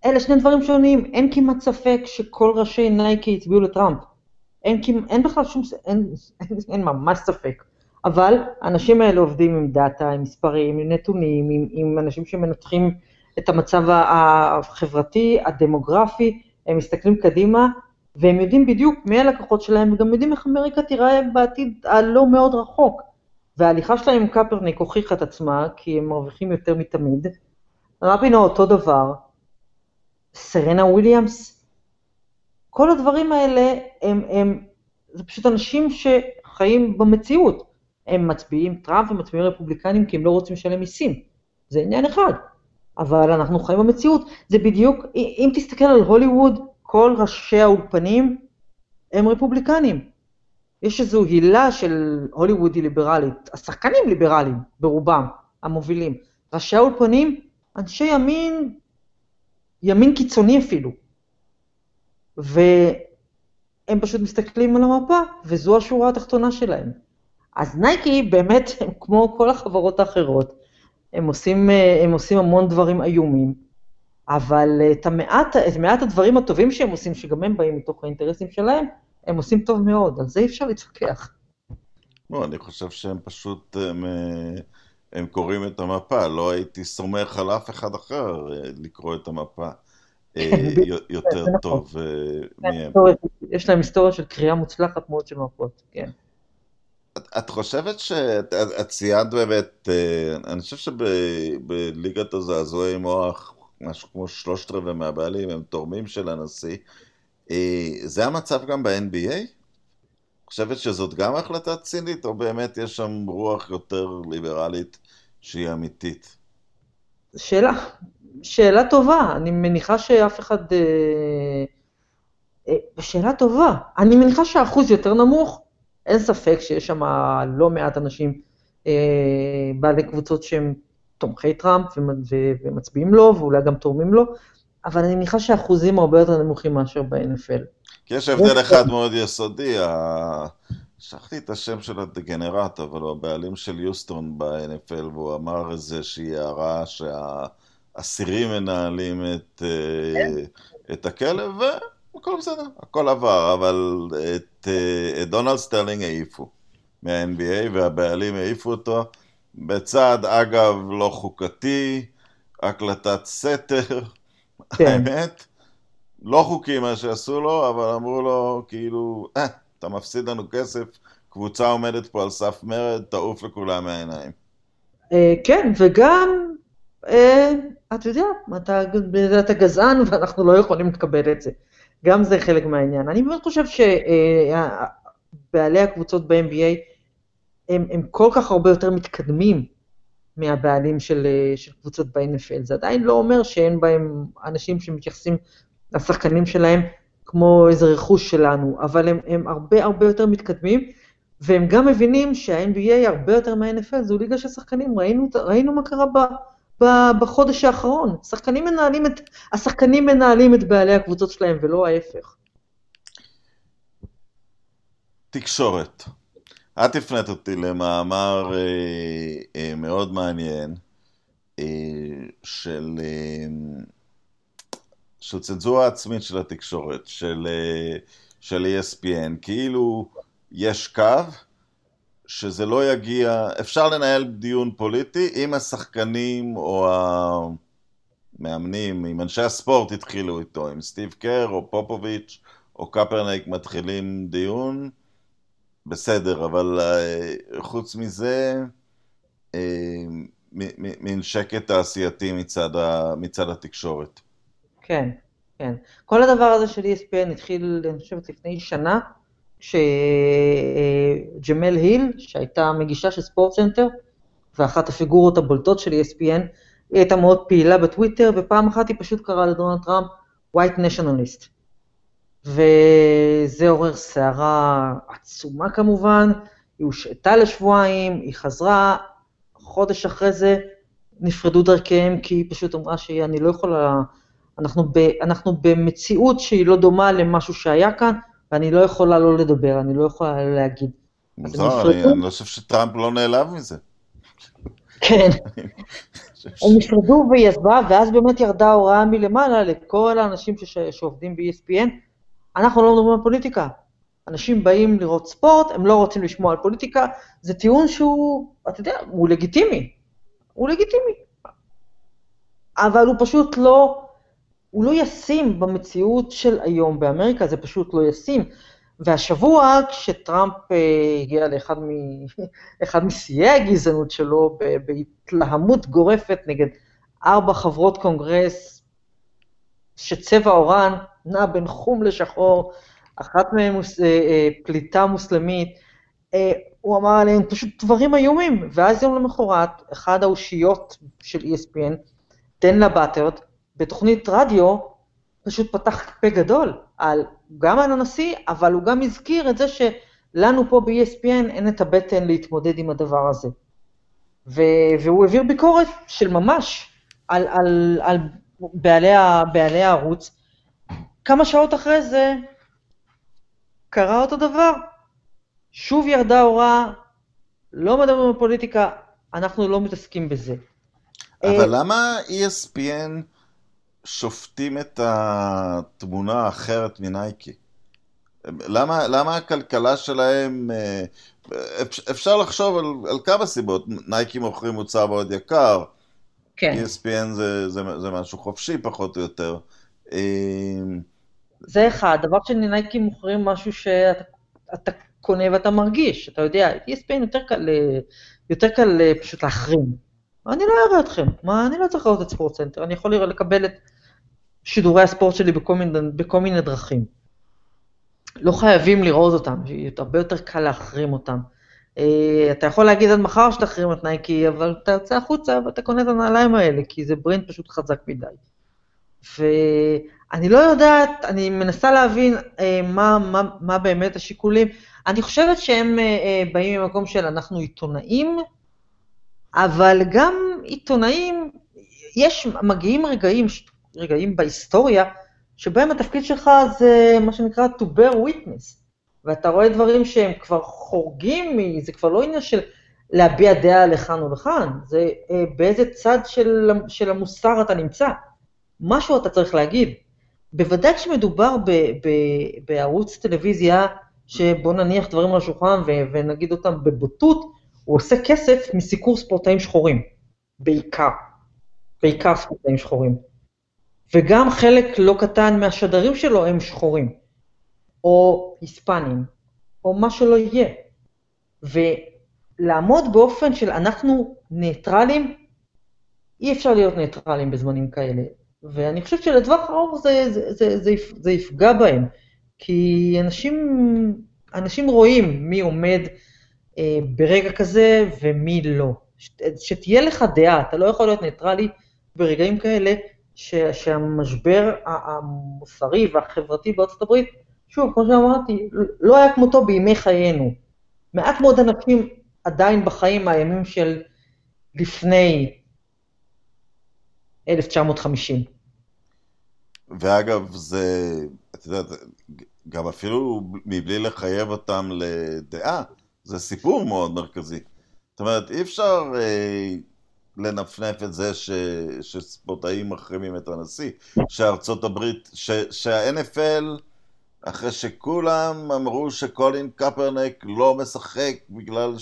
אלה שני דברים שונים, אין כמעט ספק שכל ראשי נייקי הצביעו לטראמפ. אין, אין בכלל שום, אין, אין, אין ממש ספק. אבל האנשים האלה עובדים עם דאטה, עם מספרים, עם נתונים, עם, עם אנשים שמנתחים את המצב החברתי, הדמוגרפי, הם מסתכלים קדימה והם יודעים בדיוק מי הלקוחות שלהם, וגם יודעים איך אמריקה תיראה בעתיד הלא מאוד רחוק. וההליכה שלהם עם קפרניק הוכיחה את עצמה, כי הם מרוויחים יותר מתמיד. רבינו אותו דבר, סרנה וויליאמס, כל הדברים האלה הם, הם, זה פשוט אנשים חיים במציאות. הם מצביעים טראמפ ומצביעים רפובליקנים כי הם לא רוצים לשלם מיסים. זה עניין אחד. אבל אנחנו חיים במציאות. זה בדיוק, אם תסתכל על הוליווד, כל ראשי האולפנים הם רפובליקנים. יש איזו הילה של הוליווד היא ליברלית, השחקנים ליברליים ברובם, המובילים. ראשי האולפנים, אנשי ימין, ימין קיצוני אפילו. והם פשוט מסתכלים על המפה, וזו השורה התחתונה שלהם. אז נייקי באמת, הם כמו כל החברות האחרות, הם עושים, הם עושים המון דברים איומים, אבל את המעט, את מעט הדברים הטובים שהם עושים, שגם הם באים מתוך האינטרסים שלהם, הם עושים טוב מאוד, על זה אי אפשר להתווכח. לא, אני חושב שהם פשוט, הם, הם קוראים את המפה, לא הייתי סומך על אף אחד אחר אה, לקרוא את המפה אה, יותר נכון. טוב אה, מהם. יש להם היסטוריה של קריאה מוצלחת מאוד של מפות, כן. את, את חושבת שאת את ציינת באמת, אני חושב שבליגת הזעזועי מוח, משהו כמו שלושת רבעי מהבעלים הם תורמים של הנשיא, אה, זה המצב גם ב-NBA? חושבת שזאת גם החלטה צינית, או באמת יש שם רוח יותר ליברלית שהיא אמיתית? שאלה, שאלה טובה. אני מניחה שאף אחד... אה, אה, שאלה טובה. אני מניחה שהאחוז יותר נמוך, אין ספק שיש שם לא מעט אנשים אה, בעלי קבוצות שהם תומכי טראמפ ומצביעים לו, ואולי גם תורמים לו, אבל אני מניחה שהאחוזים הרבה יותר נמוכים מאשר ב-NFL. כי יש הבדל אחד מאוד יסודי, שכחתי את השם של הדגנרט, אבל הוא הבעלים של יוסטון ב-NFL, והוא אמר איזושהי הערה שהאסירים מנהלים את, אה, את הכלב, והכל בסדר, הכל עבר, אבל את, אה, את דונלד סטרלינג העיפו מה-NBA, והבעלים העיפו אותו, בצעד, אגב, לא חוקתי, הקלטת סתר. כן. האמת, לא חוקי מה שעשו לו, אבל אמרו לו, כאילו, אה, אתה מפסיד לנו כסף, קבוצה עומדת פה על סף מרד, תעוף לכולם מהעיניים. אה, כן, וגם, אה, אתה יודע, אתה גזען ואנחנו לא יכולים לקבל את זה. גם זה חלק מהעניין. אני באמת חושב שבעלי הקבוצות ב-NBA הם, הם כל כך הרבה יותר מתקדמים מהבעלים של, אה, של קבוצות ב-NFL. זה עדיין לא אומר שאין בהם אנשים שמתייחסים לשחקנים שלהם כמו איזה רכוש שלנו, אבל הם, הם הרבה הרבה יותר מתקדמים, והם גם מבינים שה-NBA הרבה יותר מה-NFL, זו ליגה של שחקנים, ראינו, ראינו מה קרה ב, ב, בחודש האחרון. שחקנים מנהלים את, השחקנים מנהלים את בעלי הקבוצות שלהם, ולא ההפך. תקשורת. את הפנית אותי למאמר אה, אה, מאוד מעניין אה, של, אה, של צנזורה עצמית של התקשורת, של, אה, של ESPN, כאילו יש קו שזה לא יגיע, אפשר לנהל דיון פוליטי אם השחקנים או המאמנים, אם אנשי הספורט התחילו איתו, אם סטיב קר או פופוביץ' או קפרנייק מתחילים דיון, בסדר, אבל uh, חוץ מזה, uh, מין שקט תעשייתי מצד, ה, מצד התקשורת. כן, כן. כל הדבר הזה של ESPN התחיל, אני חושבת, לפני שנה, כשג'מל היל, שהייתה מגישה של SportsCenter, ואחת הפיגורות הבולטות של ESPN, היא הייתה מאוד פעילה בטוויטר, ופעם אחת היא פשוט קראה לדונלד טראמפ white nationalist. וזה עורר סערה עצומה כמובן, היא הושעתה לשבועיים, היא חזרה, חודש אחרי זה נפרדו דרכיהם, כי היא פשוט אמרה שאני לא יכולה, אנחנו, ב, אנחנו במציאות שהיא לא דומה למשהו שהיה כאן, ואני לא יכולה לא לדבר, אני לא יכולה להגיד. מוזר, אני, אני לא חושב שטראמפ לא נעלב מזה. כן. הם נפרדו והיא עזבה, ואז באמת ירדה הוראה מלמעלה לכל האנשים שעובדים ב-ESPN, אנחנו לא מדברים על פוליטיקה. אנשים באים לראות ספורט, הם לא רוצים לשמוע על פוליטיקה, זה טיעון שהוא, אתה יודע, הוא לגיטימי. הוא לגיטימי. אבל הוא פשוט לא, הוא לא ישים במציאות של היום באמריקה, זה פשוט לא ישים. והשבוע, כשטראמפ אה, הגיע לאחד. משיאי הגזענות שלו, בהתלהמות גורפת נגד ארבע חברות קונגרס שצבע עורן נע בין חום לשחור, אחת מהן מוס, אה, אה, פליטה מוסלמית, הוא אמר עליהם פשוט דברים איומים, ואז יום למחרת, אחד האושיות של ESPN, דן לבטרד, בתוכנית רדיו, פשוט פתח פה גדול, על, גם על הנשיא, אבל הוא גם הזכיר את זה שלנו פה ב-ESPN אין את הבטן להתמודד עם הדבר הזה. ו, והוא העביר ביקורת של ממש על, על, על בעלי, בעלי הערוץ. כמה שעות אחרי זה קרה אותו דבר. שוב ירדה הוראה, לא מדברים על פוליטיקה, אנחנו לא מתעסקים בזה. אבל למה ESPN שופטים את התמונה האחרת מנייקי? למה, למה הכלכלה שלהם, אה, אפשר לחשוב על, על כמה סיבות, נייקי מוכרים מוצר מאוד יקר, כן. ESPN זה, זה, זה משהו חופשי פחות או יותר. אה, זה אחד, דבר שני, נייקי מוכרים משהו שאתה קונה ואתה מרגיש, אתה יודע, ESPN יותר קל, יותר קל פשוט להחרים. אני לא אראה אתכם, מה, אני לא צריך לראות את SportsCenter, אני יכול לקבל את שידורי הספורט שלי בכל מיני, בכל מיני דרכים. לא חייבים לראות אותם, הרבה יותר קל להחרים אותם. אה, אתה יכול להגיד עד מחר שתחרים את נייקי, אבל אתה יוצא החוצה ואתה קונה את הנעליים האלה, כי זה brand פשוט חזק מדי. ואני לא יודעת, אני מנסה להבין אה, מה, מה, מה באמת השיקולים. אני חושבת שהם אה, באים ממקום של אנחנו עיתונאים, אבל גם עיתונאים, יש, מגיעים רגעים, רגעים בהיסטוריה, שבהם התפקיד שלך זה מה שנקרא to bear witness, ואתה רואה דברים שהם כבר חורגים, זה כבר לא עניין של להביע דעה לכאן או לכאן, זה אה, באיזה צד של, של המוסר אתה נמצא. משהו אתה צריך להגיד. בוודאי כשמדובר ב, ב, בערוץ טלוויזיה, שבוא נניח דברים על השולחן ונגיד אותם בבוטות, הוא עושה כסף מסיקור ספורטאים שחורים, בעיקר. בעיקר ספורטאים שחורים. וגם חלק לא קטן מהשדרים שלו הם שחורים, או היספנים, או מה שלא יהיה. ולעמוד באופן של אנחנו ניטרלים, אי אפשר להיות ניטרלים בזמנים כאלה. ואני חושבת שלטווח ארוך זה, זה, זה, זה, זה יפגע בהם, כי אנשים, אנשים רואים מי עומד ברגע כזה ומי לא. שתהיה לך דעה, אתה לא יכול להיות ניטרלי ברגעים כאלה ש, שהמשבר המוסרי והחברתי בארצות הברית, שוב, כמו שאמרתי, לא היה כמותו בימי חיינו. מעט מאוד אנשים עדיין בחיים מהימים של לפני 1950. ואגב, זה, את יודעת, גם אפילו מבלי לחייב אותם לדעה, זה סיפור מאוד מרכזי. זאת אומרת, אי אפשר אה, לנפנף את זה ש, שספורטאים מחרימים את הנשיא, שארצות הברית, ש, שה-NFL, אחרי שכולם אמרו שקולין קפרנק לא משחק בגלל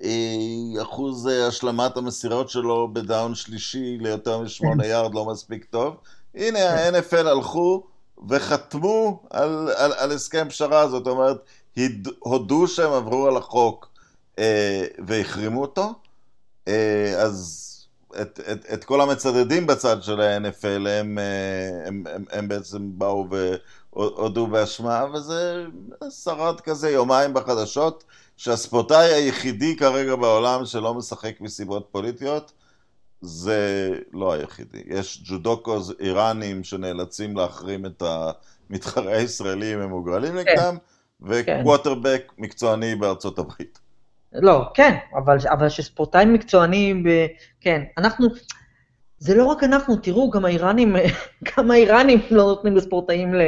שאחוז אה, השלמת המסירות שלו בדאון שלישי ליותר משמונה יארד לא מספיק טוב, הנה ה-NFL הלכו וחתמו על, על, על הסכם פשרה, זאת אומרת, הודו שהם עברו על החוק אה, והחרימו אותו, אה, אז את, את, את כל המצדדים בצד של ה-NFL הם, אה, הם, הם, הם בעצם באו והודו באשמה, וזה שרד כזה יומיים בחדשות, שהספורטאי היחידי כרגע בעולם שלא משחק מסיבות פוליטיות, זה לא היחידי. יש ג'ודוקוז איראנים שנאלצים להחרים את המתחרה הישראלי אם הם מוגרלים כן. נגדם. וקווטרבק כן. מקצועני בארצות הברית. לא, כן, אבל, אבל שספורטאי מקצועני, ב... כן, אנחנו, זה לא רק אנחנו, תראו, גם האיראנים, גם האיראנים לא נותנים לספורטאים ל...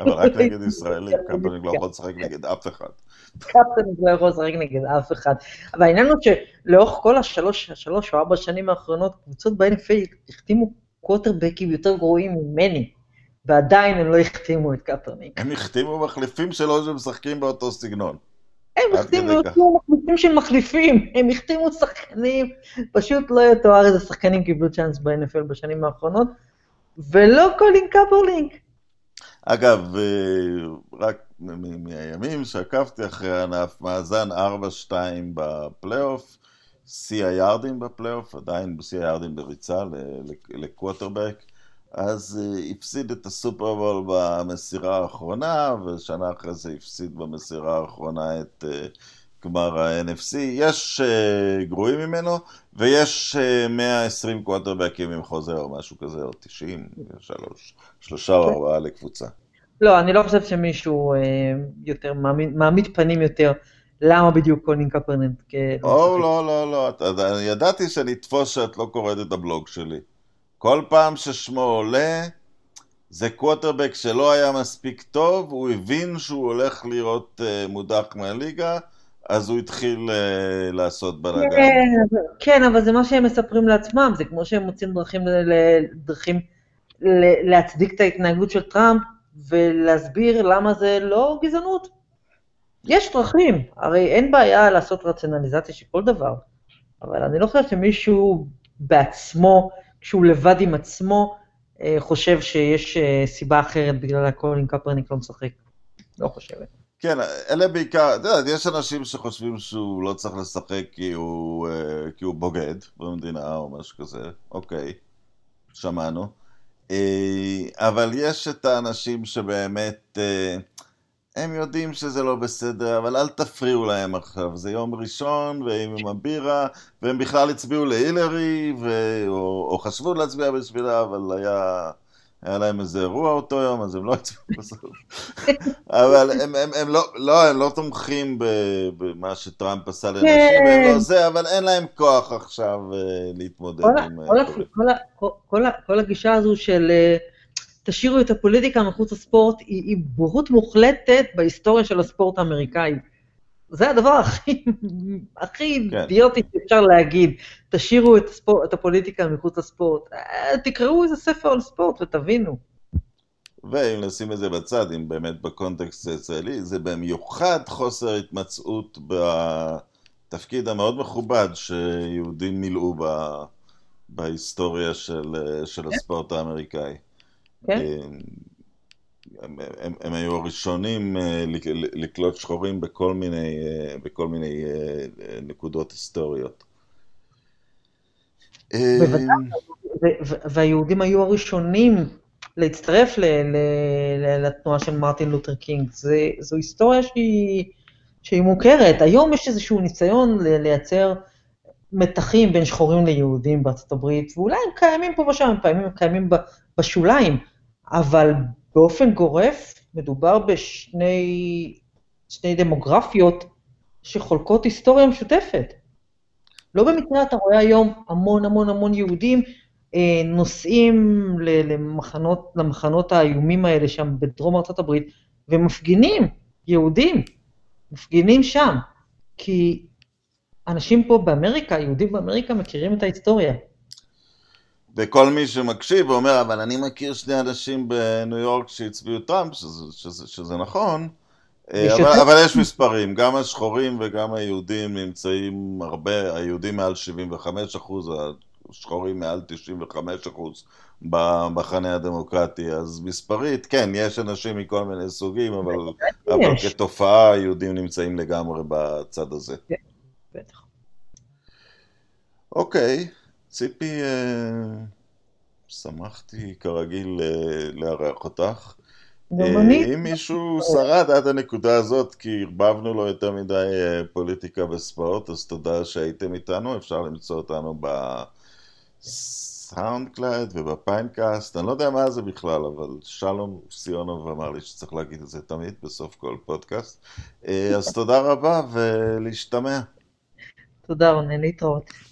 אבל רק נגד ישראלים, קפטניק לא יכול לשחק נגד אף אחד. קפטניק לא יכול לשחק נגד אף אחד. אבל העניין הוא שלאורך כל השלוש, השלוש או ארבע שנים האחרונות, קבוצות ב-NFL החתימו קווטרבקים יותר גרועים ממני. ועדיין הם לא החתימו את קפרניק. הם החתימו מחליפים שלו שמשחקים באותו סגנון. הם החתימו מחליפים של מחליפים, הם החתימו שחקנים, פשוט לא יתואר איזה שחקנים קיבלו צ'אנס ב-NFL בשנים האחרונות, ולא קולין קפרלינק. אגב, אה, רק מהימים שעקבתי אחרי הענף, מאזן 4-2 בפלייאוף, שיא היארדים בפלייאוף, עדיין בשיא היארדים בריצה לקווטרבק. אז uh, הפסיד את הסופרבול במסירה האחרונה, ושנה אחרי זה הפסיד במסירה האחרונה את uh, גמר ה-NFC. יש uh, גרועים ממנו, ויש uh, 120 קווטרבקים עם חוזה או משהו כזה, או 90, שלוש, שלושה או ארבעה לקבוצה. לא, אני לא חושב שמישהו יותר מעמיד, פנים יותר. למה בדיוק קולין קפרנט? או, לא, לא, לא, ידעתי שאני אתפוס שאת לא קוראת את הבלוג שלי. כל פעם ששמו עולה, זה קווטרבק שלא היה מספיק טוב, הוא הבין שהוא הולך להיות uh, מודח מהליגה, אז הוא התחיל uh, לעשות בלאגן. כן, כן, אבל זה מה שהם מספרים לעצמם, זה כמו שהם מוצאים דרכים, דרכים להצדיק את ההתנהגות של טראמפ ולהסביר למה זה לא גזענות. יש דרכים, הרי אין בעיה לעשות רציונליזציה של כל דבר, אבל אני לא חושב שמישהו בעצמו כשהוא לבד עם עצמו, אה, חושב שיש אה, סיבה אחרת בגלל הקולין קפרניק לא משחק. לא חושבת. כן, אלה בעיקר, אתה יודע, יש אנשים שחושבים שהוא לא צריך לשחק כי הוא, אה, כי הוא בוגד במדינה או משהו כזה, אוקיי, שמענו. אבל יש את האנשים שבאמת, הם יודעים שזה לא בסדר, אבל אל תפריעו להם עכשיו, זה יום ראשון, והם עם הבירה, והם בכלל הצביעו להילרי, ו... או, או חשבו להצביע בשבילה, אבל היה, היה להם איזה אירוע אותו יום, אז הם לא הצביעו בסוף. אבל הם, הם, הם, לא, לא, הם לא תומכים במה שטראמפ עשה לנשים, הם לא כן. זה, אבל אין להם כוח עכשיו uh, להתמודד עם... כל, כל, כל, כל, כל הגישה הזו של... Uh... תשאירו את הפוליטיקה מחוץ לספורט, היא, היא בורות מוחלטת בהיסטוריה של הספורט האמריקאי. זה הדבר הכי, הכי כן. אידיוטי שאפשר להגיד, תשאירו את, הספורט, את הפוליטיקה מחוץ לספורט. אה, תקראו איזה ספר על ספורט ותבינו. ואם נשים את זה בצד, אם באמת בקונטקסט הישראלי, זה במיוחד חוסר התמצאות בתפקיד המאוד מכובד שיהודים מילאו ב... בהיסטוריה של, של הספורט האמריקאי. כן. הם, הם, הם היו הראשונים אה, לקלוט שחורים בכל מיני, אה, בכל מיני אה, נקודות היסטוריות. בוודאי, והיהודים היו הראשונים להצטרף ל, ל, ל, לתנועה של מרטין לותר קינג. זה, זו היסטוריה שהיא, שהיא מוכרת. היום יש איזשהו ניסיון לייצר מתחים בין שחורים ליהודים בארצות הברית, ואולי הם קיימים פה ושם, הם קיימים בשוליים, אבל באופן גורף מדובר בשני שני דמוגרפיות שחולקות היסטוריה משותפת. לא במקרה אתה רואה היום המון המון המון יהודים אה, נוסעים למחנות, למחנות האיומים האלה שם בדרום ארצות הברית, ומפגינים, יהודים, מפגינים שם, כי אנשים פה באמריקה, יהודים באמריקה, מכירים את ההיסטוריה. וכל מי שמקשיב ואומר, אבל אני מכיר שני אנשים בניו יורק שהצביעו טראמפ, שזה, שזה, שזה נכון, אה, אבל, אבל יש מספרים, גם השחורים וגם היהודים נמצאים הרבה, היהודים מעל 75 אחוז, השחורים מעל 95 אחוז במחנה הדמוקרטי, אז מספרית, כן, יש אנשים מכל מיני סוגים, אבל, אבל כתופעה היהודים נמצאים לגמרי בצד הזה. אוקיי. ציפי, אה, שמחתי כרגיל אה, לארח אותך. אה, אם מישהו שרד עד הנקודה הזאת, כי ערבבנו לו יותר מדי פוליטיקה וספורט, אז תודה שהייתם איתנו, אפשר למצוא אותנו ב SoundCloud וב Pinecast, אני לא יודע מה זה בכלל, אבל שלום סיונוב אמר לי שצריך להגיד את זה תמיד בסוף כל פודקאסט. אז תודה רבה ולהשתמע. תודה רונן, להתראות.